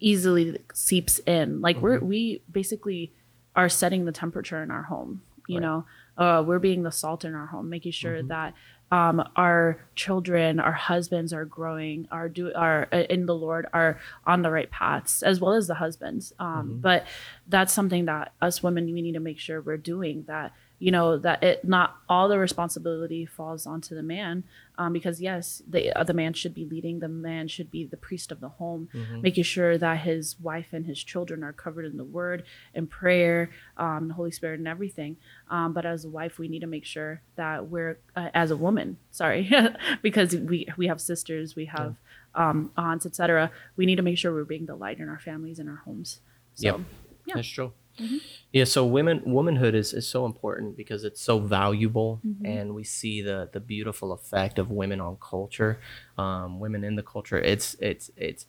easily seeps in. Like we're we basically are setting the temperature in our home. You Right. know, uh, we're being the salt in our home, making sure that um, our children, our husbands are growing, are do are uh, in the Lord, are on the right paths, as well as the husbands. Um, But that's something that us women we need to make sure we're doing. That you know that it not all the responsibility falls onto the man, um, because yes, the uh, the man should be leading, the man should be the priest of the home, making sure that his wife and his children are covered in the Word and prayer, um, the Holy Spirit, and everything. Um, but as a wife, we need to make sure that we're uh, as a woman, sorry, because we we have sisters, we have um, aunts, etc. We need to make sure we're being the light in our families and our homes. So, Yep. Yeah. That's true. Mm-hmm. Yeah, so women womanhood is, is so important because it's so valuable mm-hmm. and we see the the beautiful effect of women on culture, um, women in the culture. It's it's it's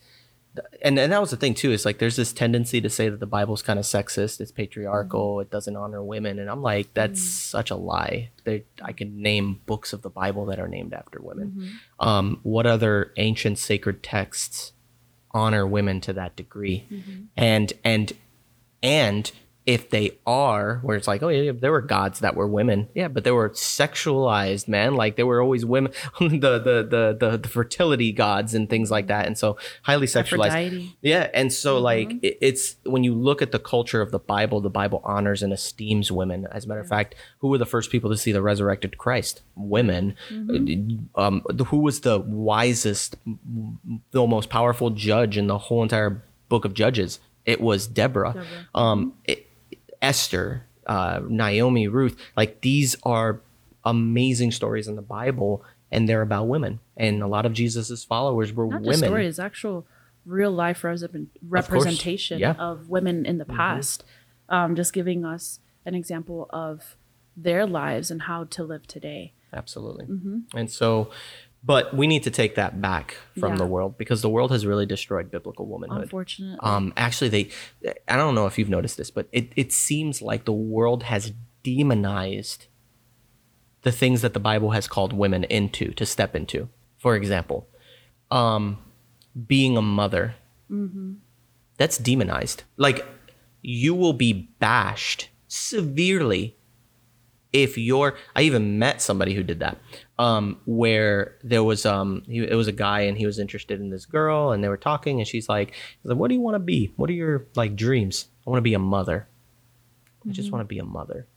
and, and that was the thing too, is like there's this tendency to say that the Bible's kind of sexist, it's patriarchal, mm-hmm. it doesn't honor women. And I'm like, that's such a lie. There I can name books of the Bible that are named after women. Um, what other ancient sacred texts honor women to that degree? And and and if they are, where it's like, oh yeah, there were gods that were women, yeah, but they were sexualized, man. Like they were always women, the, the the the the fertility gods and things like that, and so highly sexualized. Aphrodite. Yeah, and so mm-hmm. like it, it's when you look at the culture of the Bible, the Bible honors and esteems women. As a matter of fact, who were the first people to see the resurrected Christ? Women. Mm-hmm. Uh, um, who was the wisest, the most powerful judge in the whole entire book of Judges? It was Deborah. Deborah. Um, it, Esther, uh, Naomi, Ruth. Like these are amazing stories in the Bible, and they're about women. And a lot of Jesus's followers were not women. stories, actual real life represent- representation yeah. of women in the past. Um, just giving us an example of their lives and how to live today. Absolutely. And so, but we need to take that back from Yeah. the world because the world has really destroyed biblical womanhood. Unfortunately, Um, actually, they, I don't know if you've noticed this, but it, it seems like the world has demonized the things that the Bible has called women into to step into. For example, um, being a mother, that's demonized. Like you will be bashed severely if you're i even met somebody who did that um where there was um he, it was a guy and he was interested in this girl and they were talking and she's like, what do you want to be? What are your like dreams? I want to be a mother. I just want to be a mother.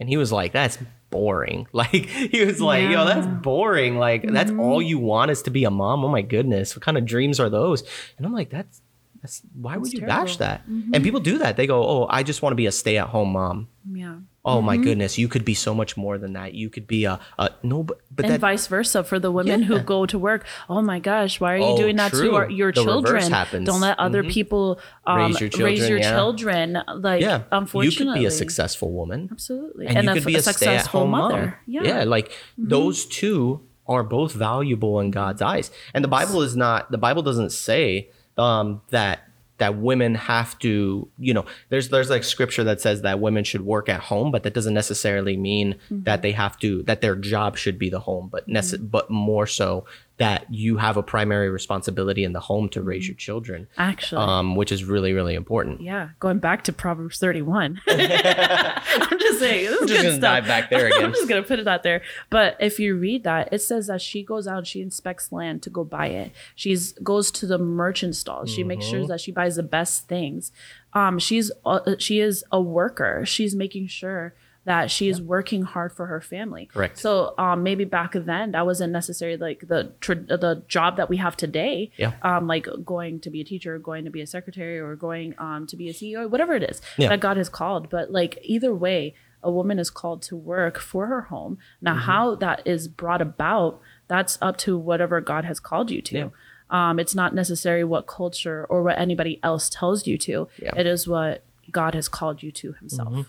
And he was like that's boring. Like he was like yo that's boring. Like that's all you want is to be a mom? Oh my goodness. What kind of dreams are those? And i'm like that's that's why would you bash terrible. that? And people do that. They go oh i just want to be a stay-at-home mom. Yeah. Oh my goodness, you could be so much more than that. You could be a, a no, but, but and that vice versa for the women who go to work. Oh my gosh, why are you Oh, doing that to our, your The children? Don't let other Mhm. people um, Raise your children, yeah. children. Like, yeah, you unfortunately, could be a successful woman, Absolutely, and, you a, could be a, successful mother. mom. Yeah. Mm-hmm. yeah, like those two are both valuable in God's eyes. And the Bible is not. The Bible doesn't say um, that that women have to. You know, there's there's like scripture that says that women should work at home, but that doesn't necessarily mean Mm-hmm. that they have to. That their job should be the home, but nece- but more so that you have a primary responsibility in the home to Mm-hmm. raise your children. Actually, um, which is really really important. yeah. Going back to Proverbs thirty-one. I'm just saying, this is I'm just good gonna stuff. dive back there again. I'm just gonna put it out there. But if you read that, it says that she goes out, she inspects land to go buy it. She goes to the merchant stalls. She makes Mm-hmm. sure that she buys the best things. Um, she's uh, she is a worker. She's making sure that she is working hard for her family. Correct. So um, maybe back then that wasn't necessarily like the tr- the job that we have today. Yeah. Um, like going to be a teacher, going to be a secretary, or going um to be a CEO, whatever it is Yeah. that God has called. But like either way, a woman is called to work for her home. Now, Mm-hmm. how that is brought about, that's up to whatever God has called you to. Yeah. Um, it's not necessarily what culture or what anybody else tells you to. Yeah. It is what God has called you to Himself. Mm-hmm.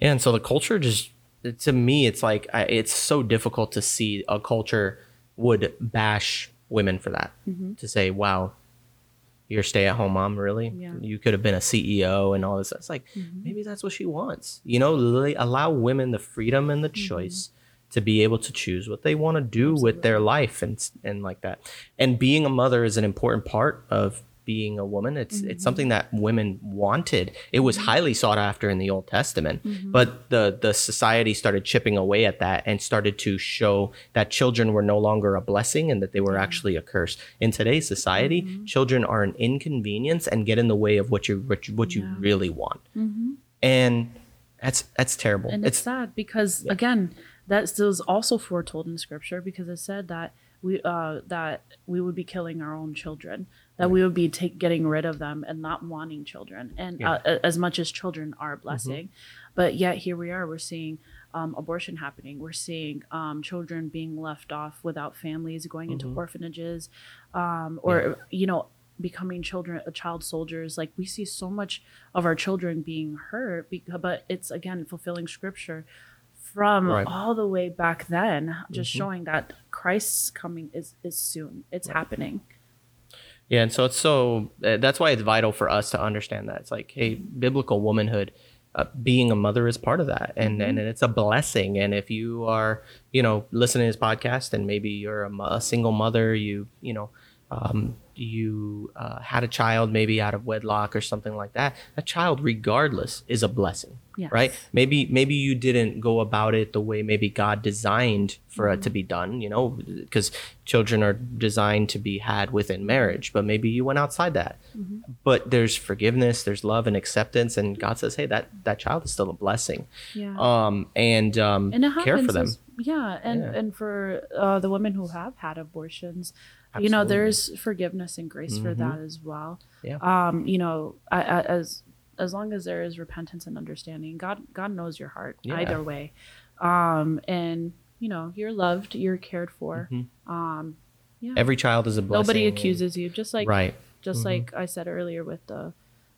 Yeah, and so the culture just to me, it's like I, it's so difficult to see a culture would bash women for that. Mm-hmm. To say, "Wow, you're a stay-at-home mom, really? Yeah. You could have been a CEO and all this." It's like mm-hmm. maybe that's what she wants. You know, allow women the freedom and the choice to be able to choose what they want to do with their life and and like that. And being a mother is an important part of being a woman. It's it's mm-hmm. something that women wanted. It was mm-hmm. highly sought after in the Old Testament. Mm-hmm. But the the society started chipping away at that and started to show that children were no longer a blessing and that they were actually a curse. In today's society, children are an inconvenience and get in the way of what you what you, what you Yeah. really want. And that's that's terrible. And it's, it's sad because again, that was also foretold in Scripture because it said that we uh, that we would be killing our own children, that we would be take, getting rid of them and not wanting children, and Yeah. uh, as much as children are a blessing, but yet here we are, we're seeing. Um, abortion happening. We're seeing um, children being left off without families, going into orphanages, um, or you know, becoming children, uh, child soldiers. Like we see so much of our children being hurt, because, but it's again fulfilling scripture from Right. all the way back then, just showing that Christ's coming is is soon. It's happening. Yeah, and so it's so uh, that's why it's vital for us to understand that it's like, hey, biblical womanhood, uh, being a mother is part of that, and and it's a blessing. And if you are, you know, listening to this podcast, and maybe you're a, a single mother, you you know, um, you uh, had a child maybe out of wedlock or something like that, that child, regardless, is a blessing, Yes. right? Maybe maybe you didn't go about it the way maybe God designed for it to be done, you know, because children are designed to be had within marriage, but maybe you went outside that. But there's forgiveness, there's love and acceptance, and God says, hey, that that child is still a blessing. Yeah. Um, and um, and care for them. as- yeah, and Yeah. and for uh, the women who have had abortions, you know, Mm-hmm. there's forgiveness and grace for that as well. Yeah. Um, you know, I, I, as as long as there is repentance and understanding, God God knows your heart Yeah. either way. Um, and you know, you're loved, you're cared for. Mm-hmm. Um, yeah. Every child is a blessing. Nobody and- accuses you, just like right. just Mhm. like I said earlier with the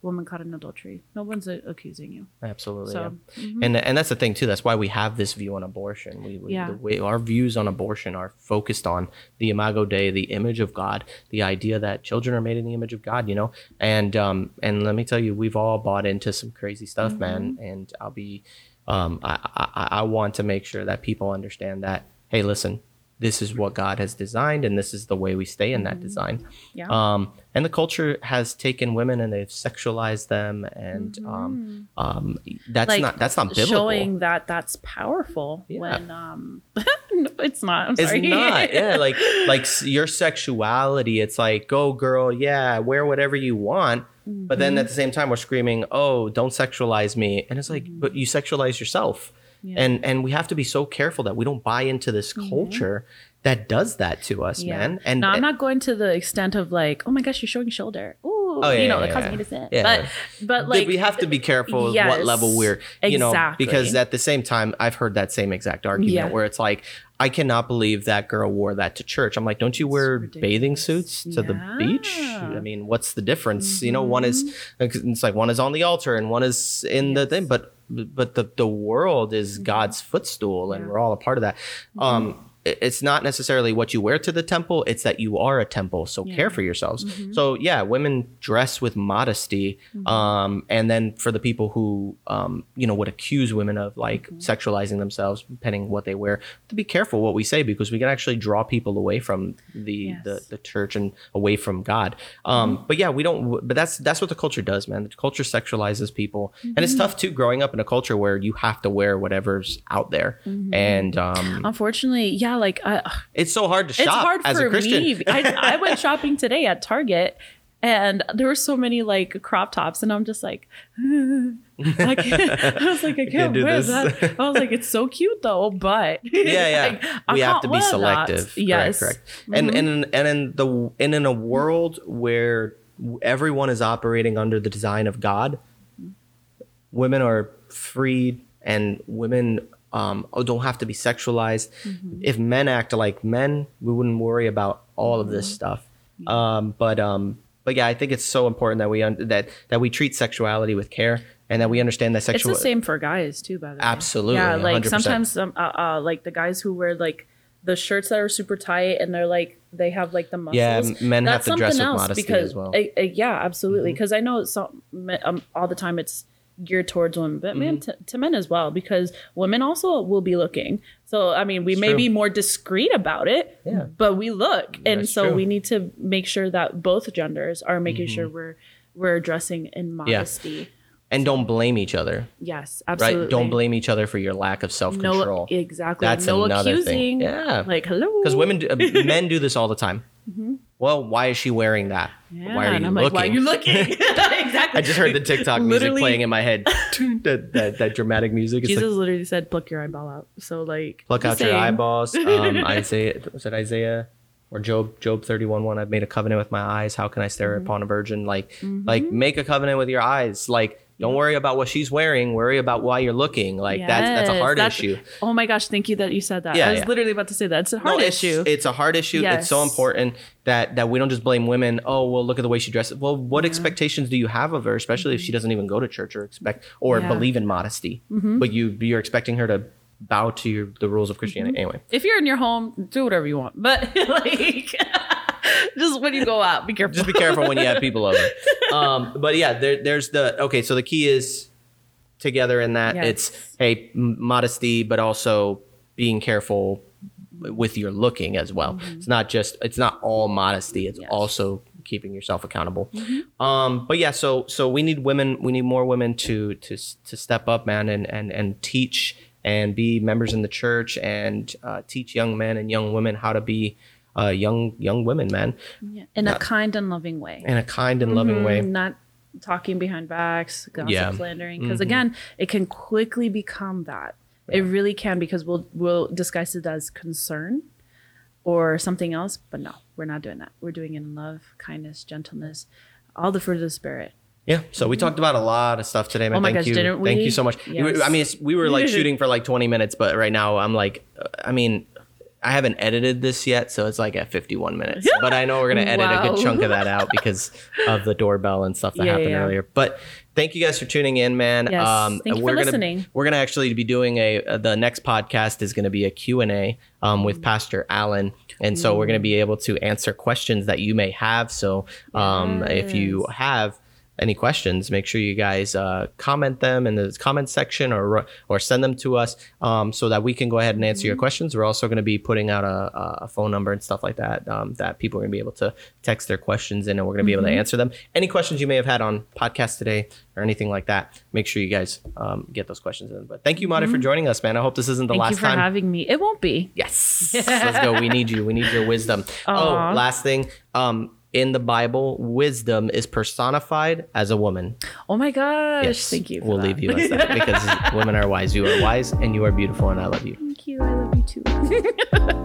woman caught in adultery. No one's uh, accusing you. Absolutely. So, yeah. mhm. And and that's the thing too. That's why we have this view on abortion. We, we Yeah. the way our views on abortion are focused on the imago Dei, the image of God, the idea that children are made in the image of God. You know, and um and let me tell you, we've all bought into some crazy stuff, man. Mm-hmm. And I'll be um, I, I I want to make sure that people understand that. Hey, listen, this is what God has designed, and this is the way we stay in that design. Yeah. Um, and the culture has taken women and they've sexualized them, and um, um, that's not that's not biblical. showing that that's powerful Yeah. when um no, it's not. I'm It's sorry. not, yeah. Like, like your sexuality. It's like, go, girl, yeah, wear whatever you want. But then Mm-hmm. at the same time, we're screaming, "Oh, don't sexualize me!" And it's like, but you sexualize yourself. Mm-hmm. Yeah. And and we have to be so careful that we don't buy into this culture that does that to us, Yeah. man. And no, I'm not going to the extent of like, oh my gosh, you're showing shoulder. Ooh, Oh, yeah, you know, yeah, it causing yeah. me to. Yeah. But but like we have to be careful yes, what level we're, you know, because at the same time, I've heard that same exact argument Yeah. where it's like, I cannot believe that girl wore that to church. I'm like, don't you wear bathing suits to the beach? Mm-hmm. I mean, what's the difference? You know, one is, it's like one is on the altar and one is in the thing, but but the the world is God's footstool, and Mm-hmm. Yeah. Mm-hmm. we're all a part of that. Um, it- it's not necessarily what you wear to the temple; it's that you are a temple. So care for yourselves. So yeah, women dress with modesty, um, and then for the people who um, you know would accuse women of like sexualizing themselves, depending what they wear, to be careful what we say because we can actually draw people away from the the, Yes. the church and away from God. Um, But yeah, we don't. But that's that's what the culture does, man. The culture sexualizes people, and it's tough too growing up in a culture where you have to wear whatever's out there, and um, unfortunately, yeah, like I, it's so hard to it's shop hard as for a Christian. me. I, I went shopping today at Target. And there were so many like crop tops, and I'm just like, I, can't, I was like, I can't, do wear this. that. I was like, it's so cute though, but yeah, yeah. like, I we have to be wear that. selective. Correct, Yes, Mm-hmm. correct. And and and in the and in a world where everyone is operating under the design of God, women are freed and women um, don't have to be sexualized. Mm-hmm. If men act like men, we wouldn't worry about all of Mm-hmm. this stuff. Um, but um, but yeah, I think it's so important that we un- that that we treat sexuality with care and that we understand that sexuality. It's the same for guys too, by the way. Absolutely, Yeah, like 100%. sometimes um, uh, uh, like the guys who wear like the shirts that are super tight and they're like they have like the muscles. Yeah, men have to dress with modesty because as well. Mm-hmm. uh, yeah, absolutely. Because I know some um, all the time it's geared towards women, but man, Mm-hmm. to, to men as well because women also will be looking. So I mean, we may true. be more discreet about it, Yeah. but we look, and That's so true. Mm-hmm. we need to make sure that both genders are making sure we're we're dressing in Yeah. modesty. and don't blame each other. Yes, absolutely. right? Don't blame each other for your lack of self no control. exactly That's no another accusing thing. Yeah. like hello Because women, do, uh, men do this all the time. Well, why is she wearing that? Mm-hmm. yeah, why are you I'm looking? like why are you looking exactly I just heard the TikTok music playing in my head. that, that, that dramatic music. It's jesus like, literally said pluck your eyeball out so like pluck out your eyeballs. Um, Isaiah, was it Isaiah or Job? Job thirty one one. I've made a covenant with my eyes. How can I stare Mm-hmm. upon a virgin? Like, like make a covenant with your eyes. Like, don't worry about what she's wearing. Worry about why you're looking. Like that's that's a hard that's- issue. oh my gosh thank you that you said that Yeah, i was yeah. literally about to say that it's a No, hard it's, issue It's a hard issue. It's so important that that we don't just blame women. Oh, well, look at the way she dresses. Well, what expectations do you have of her, especially if she doesn't even go to church or expect or Mm-hmm. Yeah. Mm-hmm. believe in modesty? But you you're expecting her to bow to your, the rules of Christianity anyway. if you're in your home do whatever you want but like just when you go out be careful Just be careful when you have people over. Um, but yeah, there, there's the okay. So the key is together in that Yes. it's hey m- modesty, but also being careful with your looking as well. It's not just it's not all modesty. It's Yes. also keeping yourself accountable. Um, but yeah, so so we need women. We need more women to to to step up, man, and and and teach and be members in the church and uh, teach young men and young women how to be uh, young young women, man, Yeah, in a kind and loving way in a kind and loving way. Not talking behind backs, gossip, Yeah. slandering. Because again, it can quickly become that. It really can because we'll we'll disguise it as concern or something else. But no, we're not doing that. We're doing it in love, kindness, gentleness, all the fruit of the spirit. Yeah. So we talked about a lot of stuff today, man. Oh my Thank gosh, you. didn't we? Thank you so much. Yes. I mean, it's, we were like shooting for like 20 minutes, but right now I'm like, uh, I mean, I haven't edited this yet, so it's like at 51 minutes. But I know we're gonna edit a good chunk of that out because of the doorbell and stuff that Yeah, happened yeah. earlier. But thank you guys for tuning in, man. Yes. Thank you for we're gonna listening. we're gonna actually be doing a uh, the next podcast is gonna be a Q and A um, with Pastor Allen, and so we're gonna be able to answer questions that you may have. So um, if you have any questions, make sure you guys uh, comment them in the comment section or or send them to us um, so that we can go ahead and answer your questions. We're also going to be putting out a, a phone number and stuff like that um, that people are going to be able to text their questions in, and we're going to be able to answer them. Any questions you may have had on podcast today or anything like that, make sure you guys um, get those questions in. But thank you, Mari, for joining us, man. I hope this isn't the last time. Thank last you for time. having me. It won't be. Yes. Let's go. We need you. We need your wisdom. Oh, last thing. Um, in the Bible, wisdom is personified as a woman. Oh my gosh. Thank you. We'll that. leave you as that because women are wise. You are wise and you are beautiful, and I love you. Thank you. I love you too.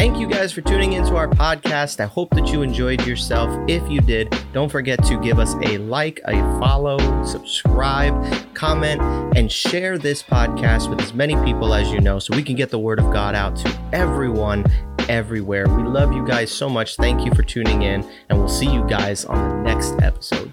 Thank you guys for tuning into our podcast. I hope that you enjoyed yourself. If you did, don't forget to give us a like, a follow, subscribe, comment, and share this podcast with as many people as you know so we can get the word of God out to everyone everywhere. We love you guys so much. Thank you for tuning in, and we'll see you guys on the next episode.